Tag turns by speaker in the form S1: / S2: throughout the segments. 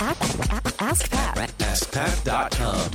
S1: Ask, ask, ask Pat.
S2: AskPat.com.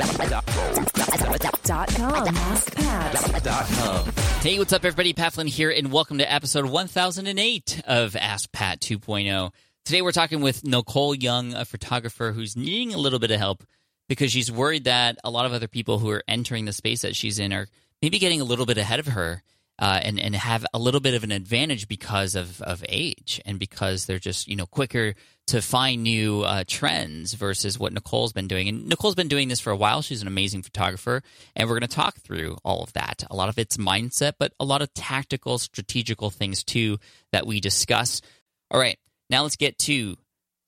S1: Dot com. Ask Pat.
S2: Dot com.
S3: Hey, what's up, everybody? Pat Flynn here, and welcome to episode 1008 of Ask Pat 2.0. Today, we're talking with Nicole Young, a photographer who's needing a little bit of help because she's worried that a lot of other people who are entering the space that she's in are maybe getting a little bit ahead of her. Uh, and and have a little bit of an advantage because of, of age and because they're just you know quicker to find new uh, trends versus what Nicole's been doing. And Nicole's been doing this for a while. She's an amazing photographer, and we're going to talk through all of that. A lot of it's mindset, but a lot of tactical, strategical things too that we discuss. All right, now let's get to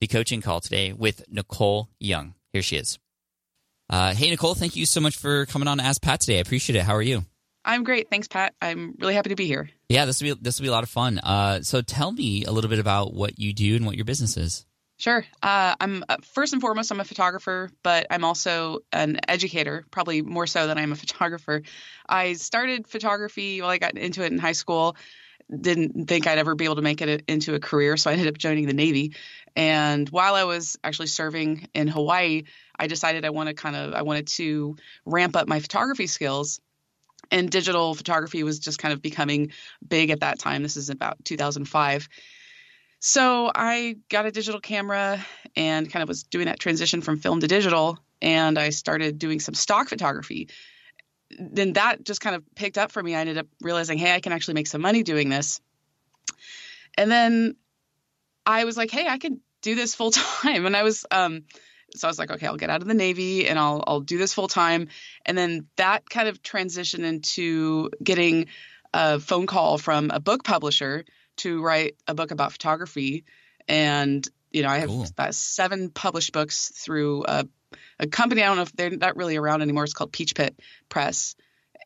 S3: the coaching call today with Nicole Young. Here she is. Uh, hey Nicole, thank you so much for coming on Ask Pat today. I appreciate it. How are you?
S4: I'm great. Thanks, Pat. I'm really happy to be here.
S3: Yeah, this will be this will be a lot of fun. Uh, so tell me a little bit about what you do and what your business is.
S4: Sure. Uh, I'm uh, first and foremost, I'm a photographer, but I'm also an educator, probably more so than I'm a photographer. I started photography. Well, I got into it in high school. Didn't think I'd ever be able to make it into a career, so I ended up joining the Navy. And while I was actually serving in Hawaii, I decided I wanted kind of I wanted to ramp up my photography skills and digital photography was just kind of becoming big at that time. This is about 2005. So I got a digital camera and kind of was doing that transition from film to digital, and I started doing some stock photography. Then that just kind of picked up for me. I ended up realizing, hey, I can actually make some money doing this. And then I was like, hey, I can do this full time. And I was um, so I was like, okay, I'll get out of the Navy and I'll I'll do this full time. And then that kind of transitioned into getting a phone call from a book publisher to write a book about photography. And you know, I have
S3: Cool.
S4: uh, seven published books through a, a company. I don't know if they're not really around anymore. It's called Peachpit Press.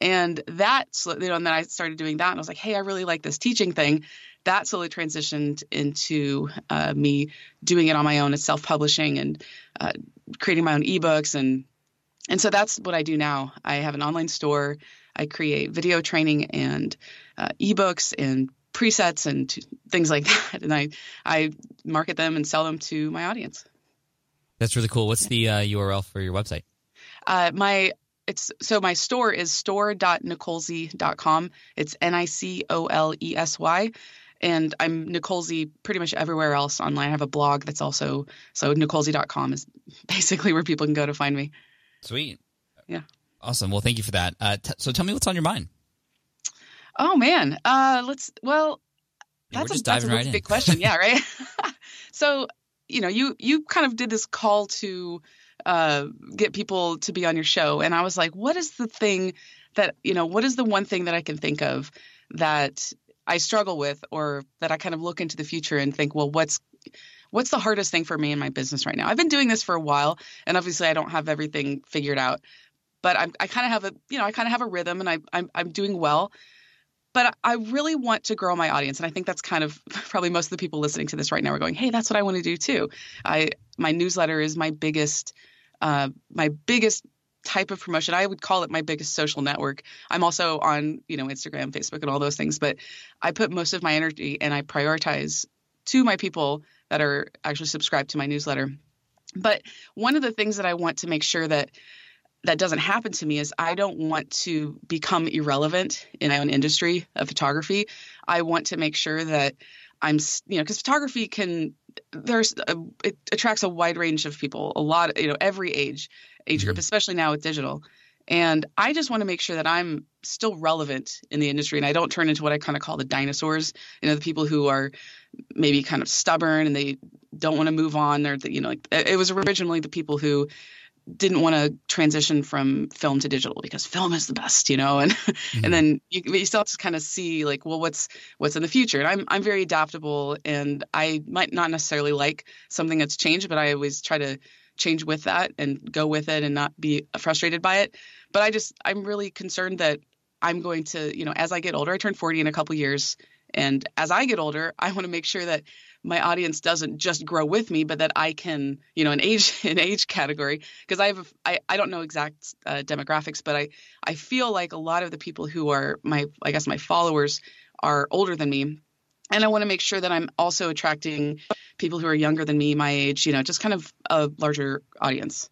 S4: And that, you know, and then I started doing that, and I was like, hey, I really like this teaching thing. That slowly transitioned into uh, me doing it on my own as self-publishing and uh, creating my own ebooks and and so that's what I do now. I have an online store. I create video training and uh, ebooks and presets and t- things like that, and I I market them and sell them to my audience.
S3: That's really cool. What's the uh, URL for your website?
S4: Uh, my it's so my store is store.nicolesy.com. It's N I C O L E S Y. And I'm Nicolesy pretty much everywhere else online. I have a blog that's also so nicolesy.com is basically where people can go to find me.
S3: Sweet.
S4: Yeah.
S3: Awesome. Well, thank you for that. Uh, t- so tell me what's on your mind.
S4: Oh man. Uh let's well
S3: Yeah,
S4: that's a, that's a
S3: diving
S4: really
S3: in.
S4: big question. Yeah, right. so, you know, you you kind of did this call to uh get people to be on your show and I was like, what is the thing that, you know, what is the one thing that I can think of that I struggle with or that I kind of look into the future and think, well, what's what's the hardest thing for me in my business right now? I've been doing this for a while and obviously I don't have everything figured out. But I'm, I kind of have a, you know, I kind of have a rhythm and I, I'm, I'm doing well but I really want to grow my audience, and I think that's kind of probably most of the people listening to this right now are going, "Hey, that's what I want to do too." I my newsletter is my biggest, uh, my biggest type of promotion. I would call it my biggest social network. I'm also on you know Instagram, Facebook, and all those things, but I put most of my energy and I prioritize to my people that are actually subscribed to my newsletter. But one of the things that I want to make sure that that doesn't happen to me is I don't want to become irrelevant in my own industry of photography. I want to make sure that I'm, you know, because photography can there's a, it attracts a wide range of people, a lot, you know, every age age group, mm-hmm. especially now with digital. And I just want to make sure that I'm still relevant in the industry and I don't turn into what I kind of call the dinosaurs, you know, the people who are maybe kind of stubborn and they don't want to move on or the, you know, like it was originally the people who didn't want to transition from film to digital because film is the best, you know, and mm-hmm. and then you, you still have to kind of see like, well, what's what's in the future. And I'm I'm very adaptable, and I might not necessarily like something that's changed, but I always try to change with that and go with it and not be frustrated by it. But I just I'm really concerned that I'm going to, you know, as I get older, I turn 40 in a couple years, and as I get older, I want to make sure that my audience doesn't just grow with me, but that I can, you know, an age an age category because I have a, I, I don't know exact uh, demographics, but I I feel like a lot of the people who are my I guess my followers are older than me, and I want to make sure that I'm also attracting people who are younger than me, my age, you know, just kind of a larger audience.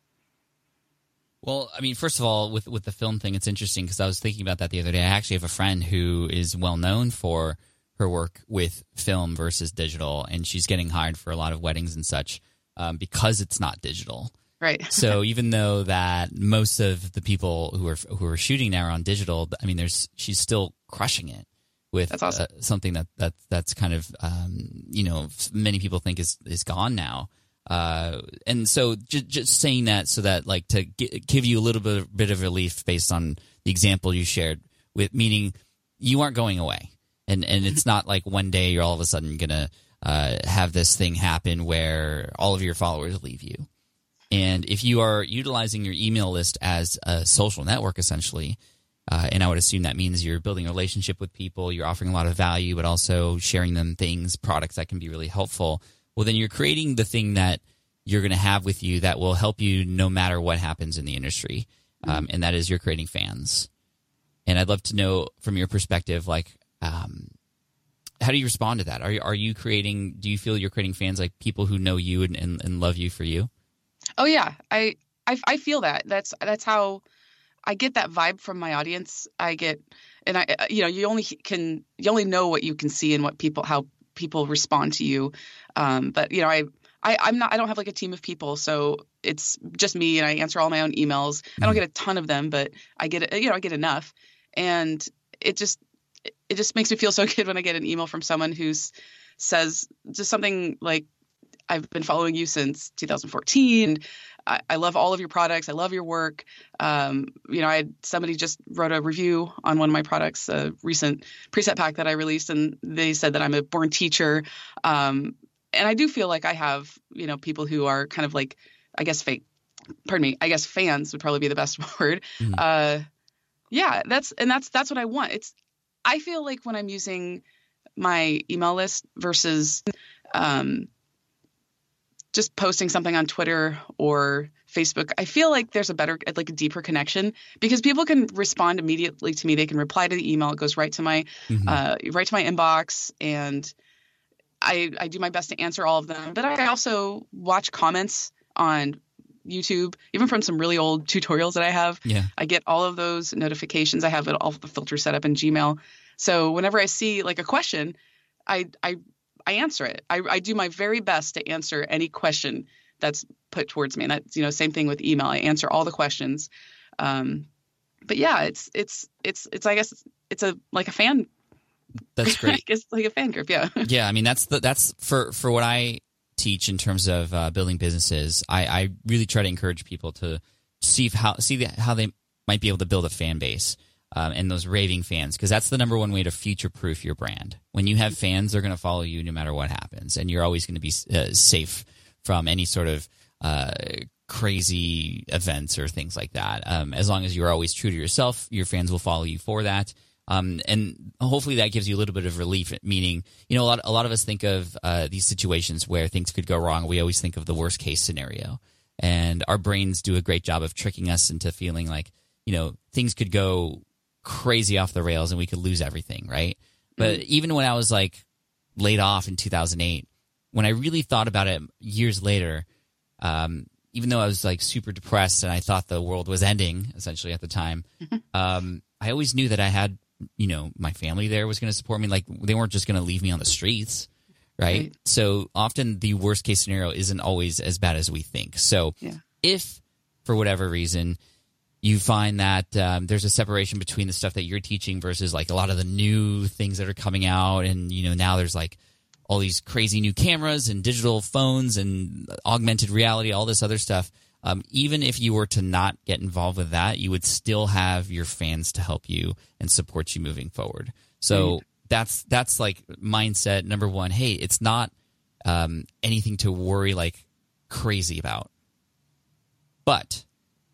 S3: Well, I mean, first of all, with with the film thing, it's interesting because I was thinking about that the other day. I actually have a friend who is well known for her work with film versus digital, and she's getting hired for a lot of weddings and such um, because it's not digital.
S4: Right.
S3: so even though that most of the people who are who are shooting now are on digital, I mean, there's she's still crushing it with
S4: That's awesome.
S3: uh, something that that that's kind of um, you know many people think is is gone now. Uh, and so just, just saying that so that like to gi- give you a little bit bit of relief based on the example you shared with meaning you aren't going away and and it's not like one day you're all of a sudden gonna uh, have this thing happen where all of your followers leave you and if you are utilizing your email list as a social network essentially uh, and I would assume that means you're building a relationship with people, you're offering a lot of value, but also sharing them things, products that can be really helpful. Well, then you're creating the thing that you're going to have with you that will help you no matter what happens in the industry. Um, and that is you're creating fans. And I'd love to know from your perspective, like, um, how do you respond to that? Are you, are you creating, do you feel you're creating fans like people who know you and, and, and love you for you?
S4: Oh yeah, I, I I feel that. That's that's how I get that vibe from my audience. I get, and I, you know, you only can you only know what you can see and what people how people respond to you. Um, but you know, I. I, I'm not. I don't have like a team of people, so it's just me, and I answer all my own emails. I don't get a ton of them, but I get, you know, I get enough, and it just, it just makes me feel so good when I get an email from someone who's says just something like, I've been following you since 2014. I, I love all of your products. I love your work. Um, you know, I had somebody just wrote a review on one of my products, a recent preset pack that I released, and they said that I'm a born teacher. Um, and I do feel like I have, you know, people who are kind of like, I guess, fake. Pardon me. I guess fans would probably be the best word.
S3: Mhm.
S4: Uh, yeah, that's and that's that's what I want. It's I feel like when I'm using my email list versus um, just posting something on Twitter or Facebook, I feel like there's a better, like a deeper connection because people can respond immediately to me. They can reply to the email. It goes right to my,
S3: Mhm.
S4: uh, right to my inbox, and I I do my best to answer all of them. But I also watch comments on YouTube, even from some really old tutorials that I have.
S3: yeah.
S4: I get all of those notifications. I have it all the filters set up in Gmail. So whenever I see like a question, I I I answer it. I, I do my very best to answer any question that's put towards me. And that's you know same thing with email. I answer all the questions. Um, but yeah, it's it's it's it's I guess it's, it's a like a fan.
S3: That's great.
S4: I guess like a fan group. Yeah.
S3: yeah, I mean that's the that's for for what I teach in terms of uh, building businesses. I, I really try to encourage people to see how see the, how they might be able to build a fan base um, and those raving fans because that's the number one way to future proof your brand. When you have fans, they're going to follow you no matter what happens, and you're always going to be uh, safe from any sort of uh, crazy events or things like that. Um, as long as you're always true to yourself, your fans will follow you for that. Um, and hopefully that gives you a little bit of relief. Meaning, you know, a lot, a lot of us think of uh, these situations where things could go wrong. We always think of the worst case scenario, and our brains do a great job of tricking us into feeling like, you know, things could go crazy off the rails and we could lose everything, right? But even when I was like laid off in 2008, when I really thought about it years later, um, even though I was like super depressed and I thought the world was ending essentially at the time, um, I always knew that I had, you know, my family there was going to support me. Like they weren't just going to leave me on the streets, right?
S4: Right.
S3: So often the worst case scenario isn't always as bad as we think. So
S4: Yeah.
S3: if for whatever reason you find that um, there's a separation between the stuff that you're teaching versus like a lot of the new things that are coming out and you know now there's like all these crazy new cameras and digital phones and augmented reality all this other stuff um, even if you were to not get involved with that you would still have your fans to help you and support you moving forward so that's that's like mindset number one hey it's not um, anything to worry like crazy about but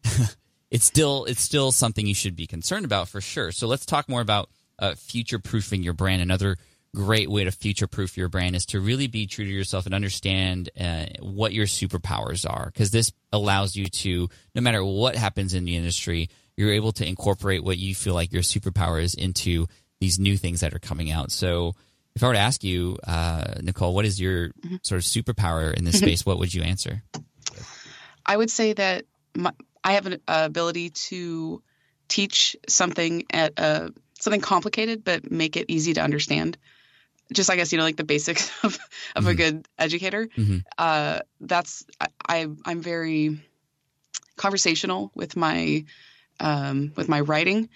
S3: it's still it's still something you should be concerned about for sure. So let's talk more about uh, future proofing your brand. Another great way to future proof your brand is to really be true to yourself and understand uh, what your superpowers are, because this allows you to, no matter what happens in the industry, you're able to incorporate what you feel like your superpower is into these new things that are coming out. So if I were to ask you, uh, Nicole, what is your
S4: Mm-hmm.
S3: sort of superpower in this space? What would you answer?
S4: I would say that my, I have an uh, ability to teach something at a, something complicated, but make it easy to understand. Just I guess you know, like the basics of of a
S3: Mhm.
S4: good educator.
S3: Mhm.
S4: Uh, that's I, I I'm very conversational with my um, with my writing.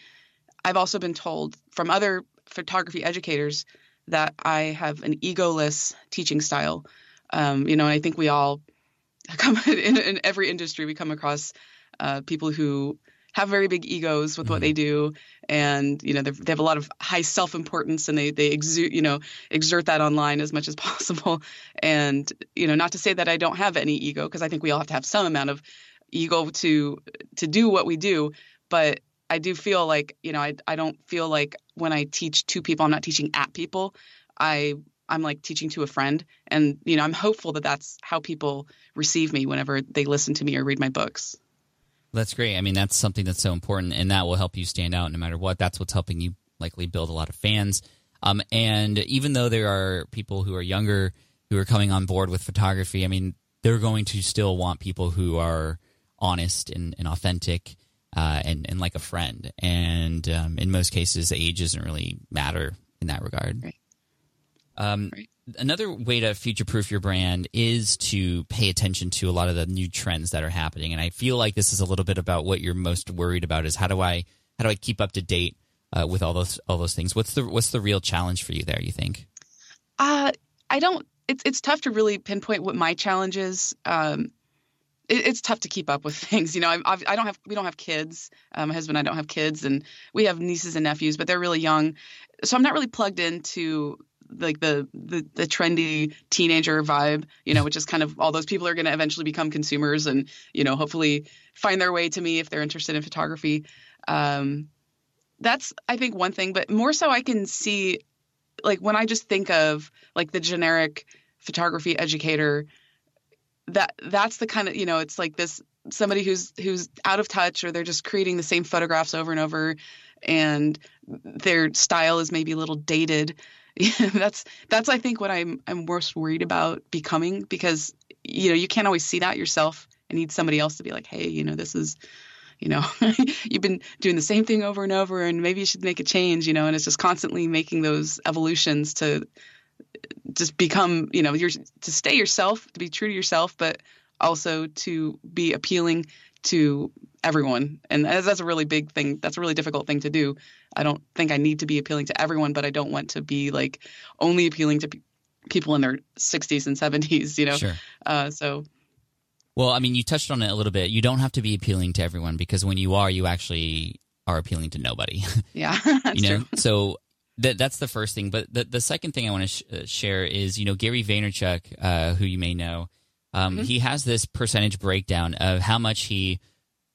S4: I've also been told from other photography educators that I have an egoless teaching style. Um, you know, and I think we all come in, in every industry we come across uh, people who have very big egos with what
S3: Mhm.
S4: they do. And you know they have a lot of high self-importance and they they exude you know exert that online as much as possible. And you know not to say that I don't have any ego because I think we all have to have some amount of ego to to do what we do. But I do feel like you know I I don't feel like when I teach to people I'm not teaching at people. I I'm like teaching to a friend. And you know I'm hopeful that that's how people receive me whenever they listen to me or read my books.
S3: That's great. I mean, that's something that's so important, and that will help you stand out no matter what. That's what's helping you likely build a lot of fans. Um, and even though there are people who are younger who are coming on board with photography, I mean, they're going to still want people who are honest and, and authentic uh, and, and like a friend. And um, in most cases, age doesn't really matter in that regard.
S4: Right.
S3: Um,
S4: Right.
S3: Another way to future proof your brand is to pay attention to a lot of the new trends that are happening. And I feel like this is a little bit about what you're most worried about is how do I how do I keep up to date uh, with all those all those things? What's the what's the real challenge for you there? You think?
S4: Uh, I don't. It's it's tough to really pinpoint what my challenge is. Um, it, it's tough to keep up with things. You know, I've, I don't have we don't have kids. Um, my husband and I don't have kids, and we have nieces and nephews, but they're really young, so I'm not really plugged into like the the, the trendy teenager vibe. You know, which is kind of all those people are going to eventually become consumers, and you know, hopefully find their way to me if they're interested in photography. Um, that's I think one thing, but more so I can see like when I just think of like the generic photography educator, that that's the kind of you know it's like this somebody who's who's out of touch or they're just creating the same photographs over and over, and their style is maybe a little dated. that's that's I think what I'm I'm most worried about becoming because you know you can't always see that yourself and need somebody else to be like hey you know this is you know you've been doing the same thing over and over and maybe you should make a change you know and it's just constantly making those evolutions to just become you know you're to stay yourself to be true to yourself but also to be appealing to everyone. And that's that's a really big thing that's a really difficult thing to do. I don't think i need to be appealing to everyone but i don't want to be like only appealing to pe- people in their 60s and 70s you know?
S3: Sure.
S4: uh, so.
S3: Well, I mean, you touched on it a little bit. You don't have to be appealing to everyone because when you are, you actually are appealing to nobody.
S4: yeah
S3: you know?
S4: true.
S3: So that that's the first thing. But the, the second thing i want to sh- uh, share is you know gary vaynerchuk uh, who you may know um,
S4: Mhm.
S3: he has this percentage breakdown of how much he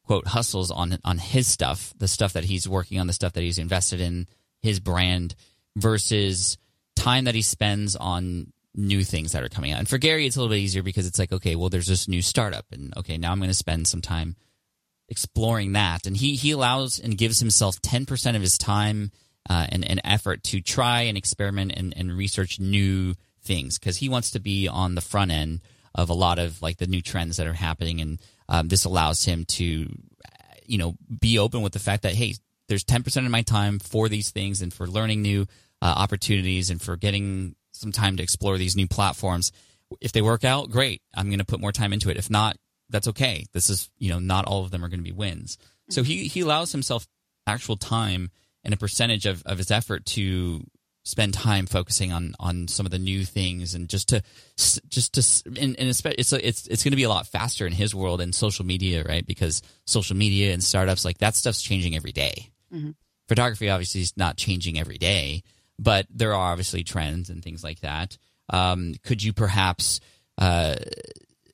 S3: quote hustles on on his stuff the stuff that he's working on the stuff that he's invested in his brand versus time that he spends on new things that are coming out and for gary it's a little bit easier because it's like okay well there's this new startup and okay now i'm going to spend some time exploring that and he he allows and gives himself 10% of his time uh, and, and effort to try and experiment and, and research new things because he wants to be on the front end of a lot of like the new trends that are happening. And um, this allows him to you know be open with the fact that hey there's 10% of my time for these things and for learning new uh, opportunities and for getting some time to explore these new platforms. If they work out great. I'm going to put more time into it. If not that's okay. This is you know not all of them are going to be wins. So he he allows himself actual time and a percentage of, of his effort to spend time focusing on on some of the new things and just to just to and, and it's it's it's, it's going to be a lot faster in his world and social media right because social media and startups like that stuff's changing every day.
S4: Mhm.
S3: photography obviously is not changing every day but there are obviously trends and things like that um, could you perhaps uh,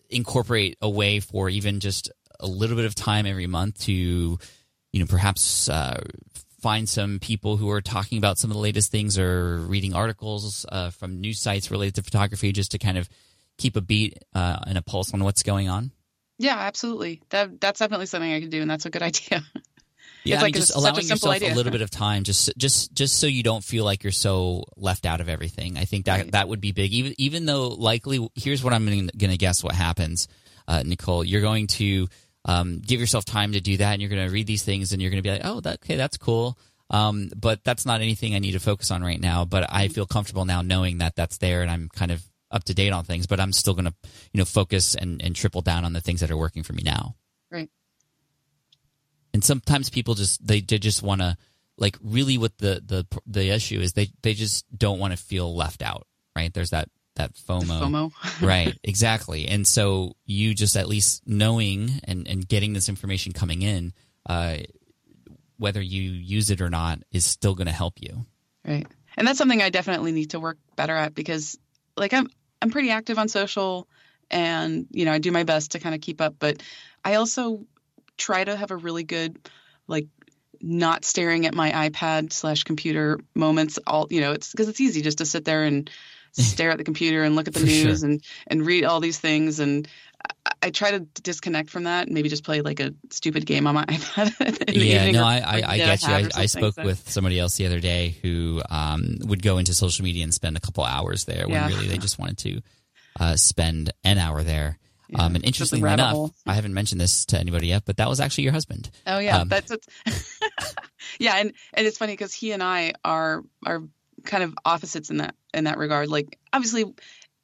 S3: incorporate a way for even just a little bit of time every month to you know perhaps uh, find some people who are talking about some of the latest things or reading articles uh, from news sites related to photography just to kind of keep a beat uh, and a pulse on what's going on
S4: Yeah, absolutely. That that's definitely something I could do, and that's a good idea.
S3: Yeah,
S4: it's
S3: I
S4: like
S3: mean,
S4: a,
S3: just
S4: such
S3: allowing
S4: a
S3: yourself
S4: idea.
S3: a little bit of time, just just just so you don't feel like you're so left out of everything. I think that
S4: Right.
S3: that would be big. Even even though likely, here's what I'm going to guess what happens, uh, Nicole. You're going to um, give yourself time to do that, and you're going to read these things, and you're going to be like, oh, that, okay, that's cool. Um, but that's not anything I need to focus on right now. But I feel comfortable now knowing that that's there, and I'm kind of up to date on things. But I'm still going to, you know, focus and and triple down on the things that are working for me now.
S4: Right.
S3: and sometimes people just they, they just want to like really what the the the issue is they they just don't want to feel left out right there's that that fomo,
S4: FOMO.
S3: right exactly and so you just at least knowing and and getting this information coming in uh whether you use it or not is still going to help you
S4: Right. And that's something I definitely need to work better at because like I'm I'm pretty active on social and you know, I do my best to kind of keep up, but I also try to have a really good like not staring at my iPad slash computer moments all you know, it's because it's easy just to sit there and stare at the computer and look at the
S3: For
S4: news
S3: sure.
S4: and and read all these things and I, I try to disconnect from that and maybe just play like a stupid game on my iPad.
S3: yeah no
S4: or-
S3: i i, I
S4: get
S3: you i, I spoke
S4: so-
S3: with somebody else the other day who um would go into social media and spend a couple hours there when
S4: Yeah.
S3: really they just wanted to uh spend an hour there
S4: Yeah,
S3: um, and interestingly enough,
S4: hole.
S3: I haven't mentioned this to anybody yet, but that was actually your husband.
S4: Oh yeah,
S3: Um,
S4: that's it's yeah, and and it's funny because he and I are are kind of opposites in that in that regard. Like obviously,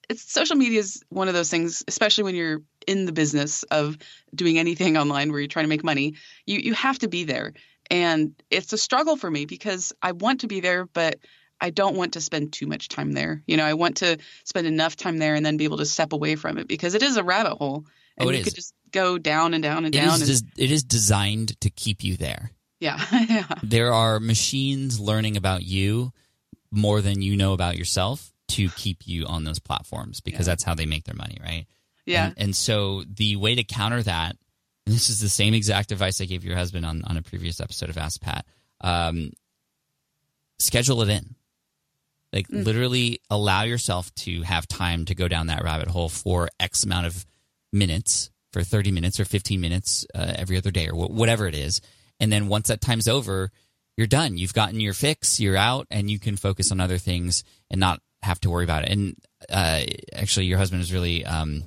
S4: it's social media is one of those things, especially when you're in the business of doing anything online where you're trying to make money. You you have to be there, and it's a struggle for me because I want to be there, but I don't want to spend too much time there. You know, I want to spend enough time there and then be able to step away from it because it is a rabbit hole, oh, and
S3: Oh, it
S4: you
S3: is.
S4: could just go down and down and
S3: It
S4: down.
S3: is,
S4: and,
S3: it is designed to keep you there.
S4: yeah, yeah.
S3: There are machines learning about you more than you know about yourself to keep you on those platforms because
S4: Yeah.
S3: that's how they make their money, right?
S4: Yeah.
S3: And, and so the way to counter that, and this is the same exact advice I gave your husband on, on a previous episode of Ask Pat, um, schedule it in. Like
S4: Mm.
S3: literally allow yourself to have time to go down that rabbit hole for X amount of minutes, for 30 minutes or 15 minutes uh, every other day or wh- whatever it is. And then once that time's over, you're done. You've gotten your fix, you're out, and you can focus on other things and not have to worry about it. And uh, actually, your husband is really um,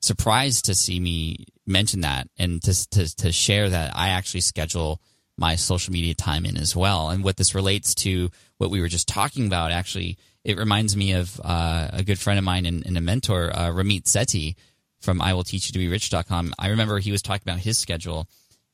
S3: surprised to see me mention that and to, to to share that I actually schedule my social media time in as well. And what this relates to what we were just talking about, actually, it reminds me of uh, a good friend of mine and, and a mentor, uh, Ramit Sethi from I Will Teach You to Be Rich.com. I remember he was talking about his schedule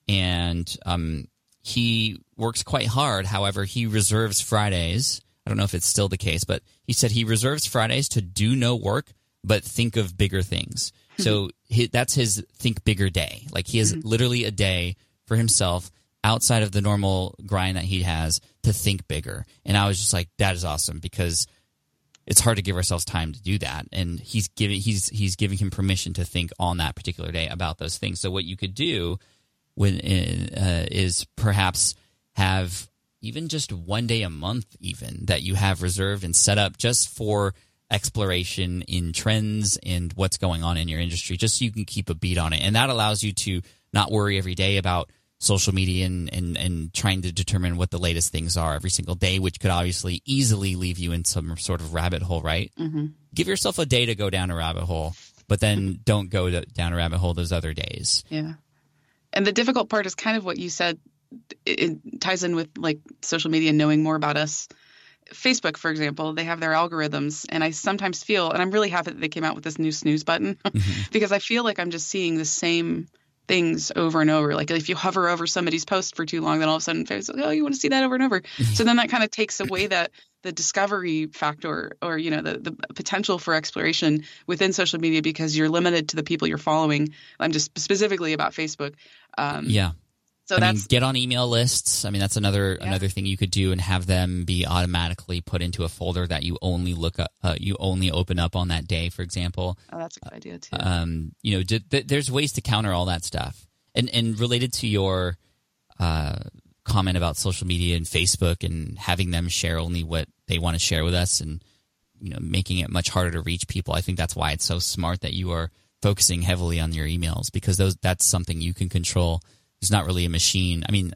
S3: and um, he works quite hard. However, he reserves Fridays. I don't know if it's still the case, but he said he reserves Fridays to do no work, but think of bigger things. Hmm. So hi that's his think bigger day. Like he has hmm. literally a day for himself outside of the normal grind that he has to think bigger. And I was just like, that is awesome because it's hard to give ourselves time to do that and he's giving he's he's giving him permission to think on that particular day about those things so what you could do when uh, is perhaps have even just one day a month even that you have reserved and set up just for exploration in trends and what's going on in your industry just so you can keep a beat on it and that allows you to not worry every day about social media and, and, and trying to determine what the latest things are every single day, which could obviously easily leave you in some sort of rabbit hole, right?
S4: Mm-hmm.
S3: Give yourself a day to go down a rabbit hole, but then don't go to, down a rabbit hole those other days.
S4: Yeah. And the difficult part is kind of what you said. It, it ties in with like social media knowing more about us. Facebook, for example, they have their algorithms, and I sometimes feel, and I'm really happy that they came out with this new snooze button mm-hmm. because I feel like I'm just seeing the same things over and over. Like if you hover over somebody's post for too long, then all of a sudden Facebook's like, oh, you want to see that over and over. so then that kind of takes away that the discovery factor or you know the the potential for exploration within social media because you're limited to the people you're following. I'm just specifically about Facebook. Um,
S3: Yeah.
S4: So
S3: I mean,
S4: that's
S3: get on email lists. I mean, that's another
S4: Yeah.
S3: another thing you could do, and have them be automatically put into a folder that you only look up, uh, you only open up on that day. For example,
S4: oh, that's a good idea too.
S3: um, you know, d- th- there's ways to counter all that stuff. And and related to your uh, comment about social media and Facebook and having them share only what they want to share with us, and you know, making it much harder to reach people. I think that's why it's so smart that you are focusing heavily on your emails because those that's something you can control. There's not really a machine. I mean,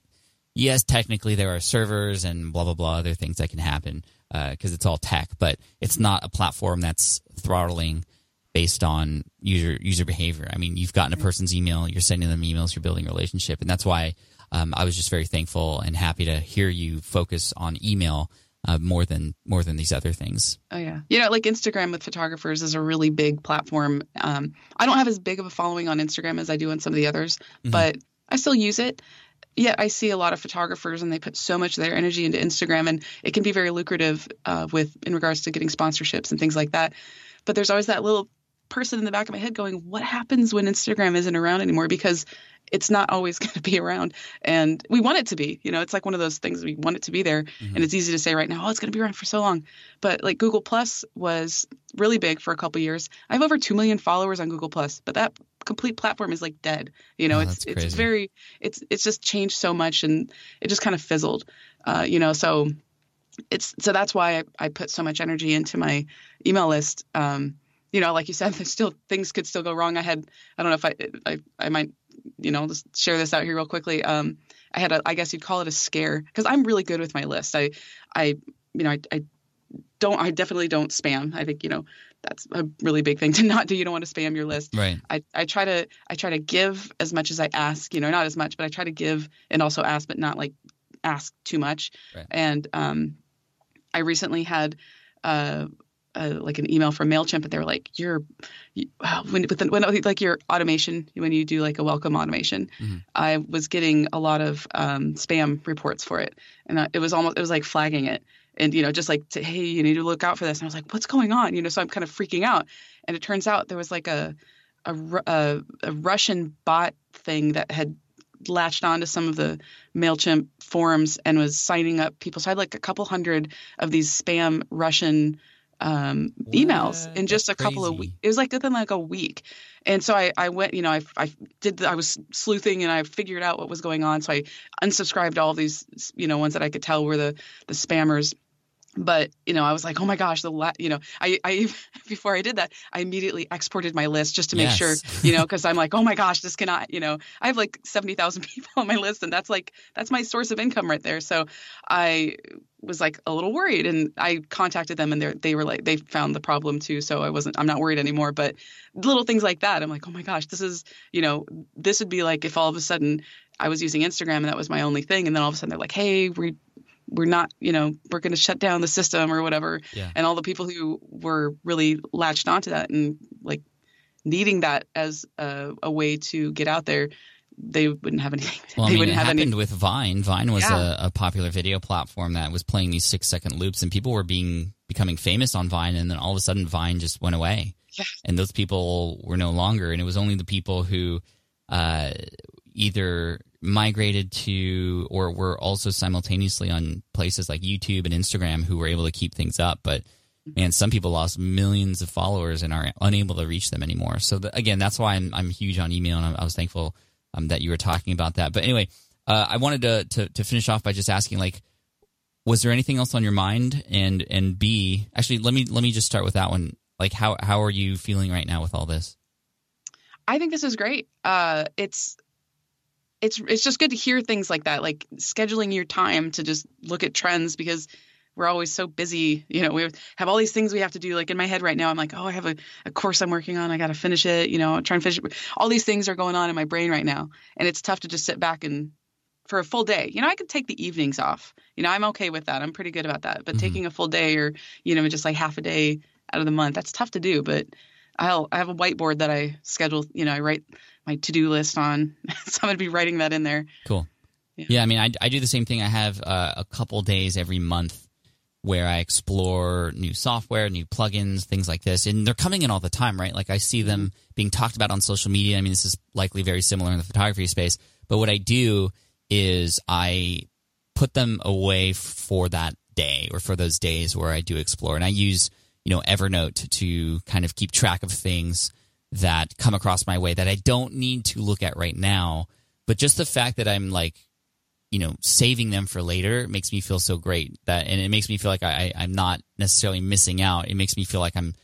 S3: yes, technically there are servers and blah blah blah other things that can happen because it's all tech, but it's not a platform that's throttling based on user user behavior. I mean, you've gotten a person's email, you're sending them emails, you're building a relationship, and that's why um, I was just very thankful and happy to hear you focus on email uh, more than more than these other things.
S4: Oh yeah, you know, like Instagram with photographers is a really big platform. Um, I don't have as big of a following on Instagram as I do on some of the others,
S3: Mhm.
S4: but I still use it. Yet I see a lot of photographers, and they put so much of their energy into Instagram, and it can be very lucrative uh, with in regards to getting sponsorships and things like that. But there's always that little person in the back of my head going, "What happens when Instagram isn't around anymore?" Because it's not always going to be around, and we want it to be. You know, it's like one of those things we want it to be there, and it's easy to say right now, "Oh, it's going to be around for so long." But like Google Plus was really big for a couple years. I have over two million followers on Google Plus, but that complete platform is like dead. You know,
S3: Oh,
S4: it's it's very it's it's just changed so much, and it just kind of fizzled. Uh, you know, so it's so that's why I, I put so much energy into my email list. Um, you know, like you said, there's still things could still go wrong. I had I don't know if I I, I might you know just share this out here real quickly. Um, I had a I guess you'd call it a scare because I'm really good with my list. I I you know I, I don't I definitely don't spam. I think you know that's a really big thing to not do. You don't want to spam your list.
S3: Right.
S4: I, I try to I try to give as much as I ask, you know, not as much, but I try to give and also ask, but not like ask too much.
S3: Right.
S4: And um, I recently had uh, uh, like an email from Mailchimp, and they were like, "You're you, wow, when with the, when like your automation when you do like a welcome automation."
S3: Mhm.
S4: I was getting a lot of um, spam reports for it, and I, it was almost it was like flagging it. And you know, just like, to, hey, you need to look out for this. And I was like, what's going on? You know, so I'm kind of freaking out. And it turns out there was like a a, a, a Russian bot thing that had latched onto some of the Mailchimp forums and was signing up people. So I had like a couple hundred of these spam Russian um, emails
S3: What?
S4: in just
S3: That's
S4: a couple of
S3: crazy.
S4: weeks. It was like within like a week. And so I, I went, you know, I, I did, the, I was sleuthing and I figured out what was going on. So I unsubscribed all these, you know, ones that I could tell were the, the spammers. But, you know, I was like, oh my gosh, the, la-, you know, I, I, before I did that, I immediately exported my list just to make sure, you know, because I'm like, oh my gosh, this cannot, you know, I have like 70,000 people on my list and that's like, that's my source of income right there. So I was like a little worried and I contacted them and they they were like, they found the problem too. So I wasn't, I'm not worried anymore. But little things like that, I'm like, oh my gosh, this is, you know, this would be like if all of a sudden I was using Instagram and that was my only thing. And then all of a sudden they're like, hey, we, we're not, you know, we're going to shut down the system or whatever.
S3: Yeah.
S4: And all the people who were really latched onto that and like needing that as a, a way to get out there, they wouldn't have anything.
S3: Well, I
S4: they
S3: mean, it
S4: wouldn't have
S3: happened with Vine. Vine was
S4: Yeah.
S3: a, a popular video platform that was playing these six second loops, and people were being becoming famous on Vine, and then all of a sudden, Vine just went away.
S4: Yeah.
S3: And those people were no longer, and it was only the people who uh, either migrated to or were also simultaneously on places like YouTube and Instagram who were able to keep things up. But man, some people lost millions of followers and are unable to reach them anymore. So the, again, that's why I'm I'm huge on email, and I, I was thankful um, that you were talking about that. But anyway, uh, I wanted to, to to finish off by just asking, like, was there anything else on your mind? And and B, actually, let me let me just start with that one. Like, how how are you feeling right now with all this?
S4: I think this is great. Uh, it's it's it's just good to hear things like that, like scheduling your time to just look at trends because we're always so busy. You know, we have all these things we have to do. Like in my head right now, I'm like, oh, I have a, a course I'm working on. I got to finish it. You know, try and finish it. All these things are going on in my brain right now, and it's tough to just sit back and for a full day. You know, I could take the evenings off. You know, I'm okay with that. I'm pretty good about that. But
S3: Mhm.
S4: taking a full day or you know just like half a day out of the month, that's tough to do. But I'll I have a whiteboard that I schedule. You know, I write my to do list on. so I'm gonna be writing that in there.
S3: Cool.
S4: Yeah.
S3: Yeah, I mean, I, I do the same thing. I have uh, a couple days every month where I explore new software, new plugins, things like this, and they're coming in all the time, right? Like I see them being talked about on social media. I mean, this is likely very similar in the photography space. But what I do is I put them away for that day or for those days where I do explore, and I use you know Evernote to kind of keep track of things that come across my way that I don't need to look at right now. But just the fact that I'm like you know saving them for later makes me feel so great that and it makes me feel like I, I I'm not necessarily missing out. It makes me feel like I'm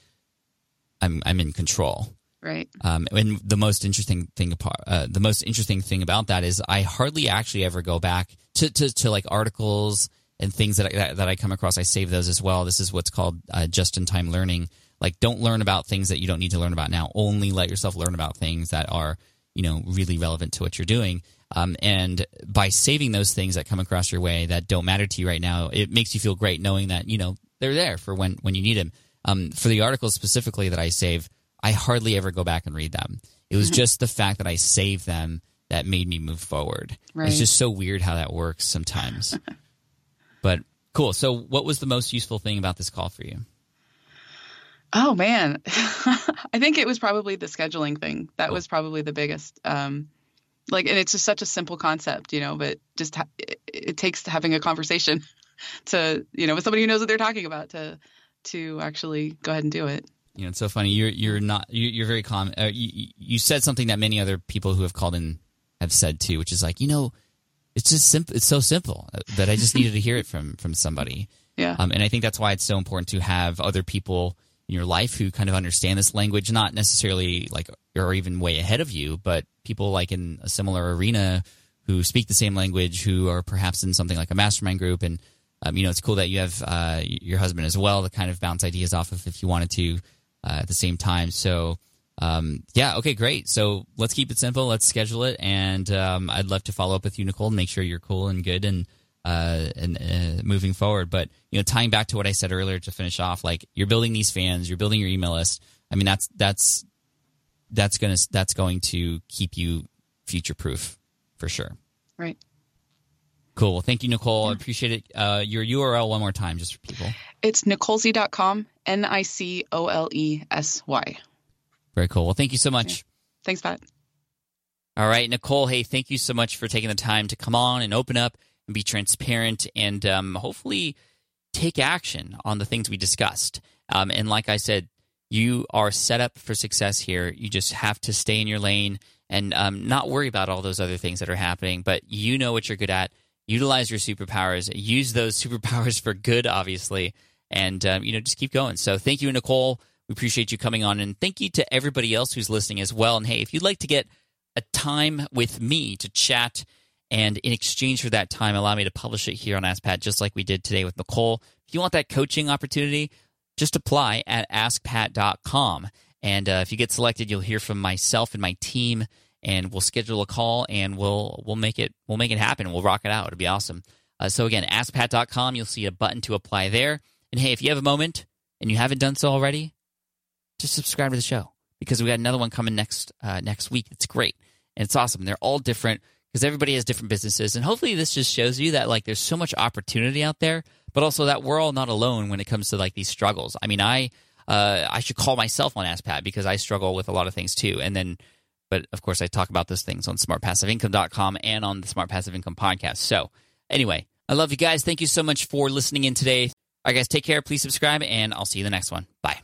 S3: I'm I'm in control.
S4: Right.
S3: Um, and the most interesting thing, apart, uh, the most interesting thing about that is I hardly actually ever go back to, to, to like articles and things that I, that, that I come across. I save those as well. This is what's called uh, just in time learning. Like, don't learn about things that you don't need to learn about now. Only let yourself learn about things that are, you know, really relevant to what you're doing. Um, and by saving those things that come across your way that don't matter to you right now, it makes you feel great knowing that you know they're there for when when you need them. Um, for the articles specifically that I save, I hardly ever go back and read them. It was just the fact that I saved them that made me move forward.
S4: Right.
S3: It's just so weird how that works sometimes. but cool. So, what was the most useful thing about this call for you?
S4: Oh man, I think it was probably the scheduling thing. That was probably the biggest. Um, like, and it's just such a simple concept, you know. But just ha- it, it takes having a conversation to, you know, with somebody who knows what they're talking about to to actually go ahead and do it.
S3: You know, it's so funny. You're you're not you- you're very calm. Uh, you, you said something that many other people who have called in have said too, which is like, you know, it's just simple. It's so simple uh, that I just needed to hear it from from somebody.
S4: Yeah.
S3: Um, and I think that's why it's so important to have other people in your life who kind of understand this language, not necessarily like or even way ahead of you, but people like in a similar arena who speak the same language, who are perhaps in something like a mastermind group. And, um, you know, it's cool that you have uh, your husband as well to kind of bounce ideas off of if you wanted to uh, at the same time. So, um, yeah, okay, great. So let's keep it simple. Let's schedule it. And um, I'd love to follow up with you, Nicole, and make sure you're cool and good and uh, and uh, moving forward. But you know, tying back to what I said earlier to finish off, like you're building these fans, you're building your email list. I mean, that's that's that's gonna that's going to keep you future proof for sure.
S4: Right.
S3: Cool. Well, thank you, Nicole. I appreciate it. Uh, your URL one more time, just for people.
S4: It's nicolesy.com, N I C O L E S Y.
S3: Very cool. Well, thank you so much.
S4: Thanks, Pat.
S3: All right, Nicole. Hey, thank you so much for taking the time to come on and open up be transparent and um, hopefully take action on the things we discussed. Um, and like I said, you are set up for success here. You just have to stay in your lane and um, not worry about all those other things that are happening. But you know what you're good at. Utilize your superpowers. Use those superpowers for good, obviously, and um, you know just keep going. So thank you, Nicole. We appreciate you coming on, and thank you to everybody else who's listening as well. And hey, if you'd like to get a time with me to chat, and in exchange for that time, allow me to publish it here on AskPat, just like we did today with Nicole. If you want that coaching opportunity, just apply at askpat.com. And uh, if you get selected, you'll hear from myself and my team, and we'll schedule a call and we'll we'll make it we'll make it happen. We'll rock it out. It'll be awesome. Uh, so again, askpat.com. You'll see a button to apply there. And hey, if you have a moment and you haven't done so already, just subscribe to the show because we got another one coming next uh, next week. It's great and it's awesome. They're all different because everybody has different businesses, and hopefully this just shows you that like there's so much opportunity out there, but also that we're all not alone when it comes to like these struggles. I mean, I uh, I should call myself on AskPat because I struggle with a lot of things too, and then. But of course, I talk about those things on smartpassiveincome.com and on the Smart Passive Income podcast. So, anyway, I love you guys. Thank you so much for listening in today. All right, guys, take care. Please subscribe, and I'll see you the next one. Bye.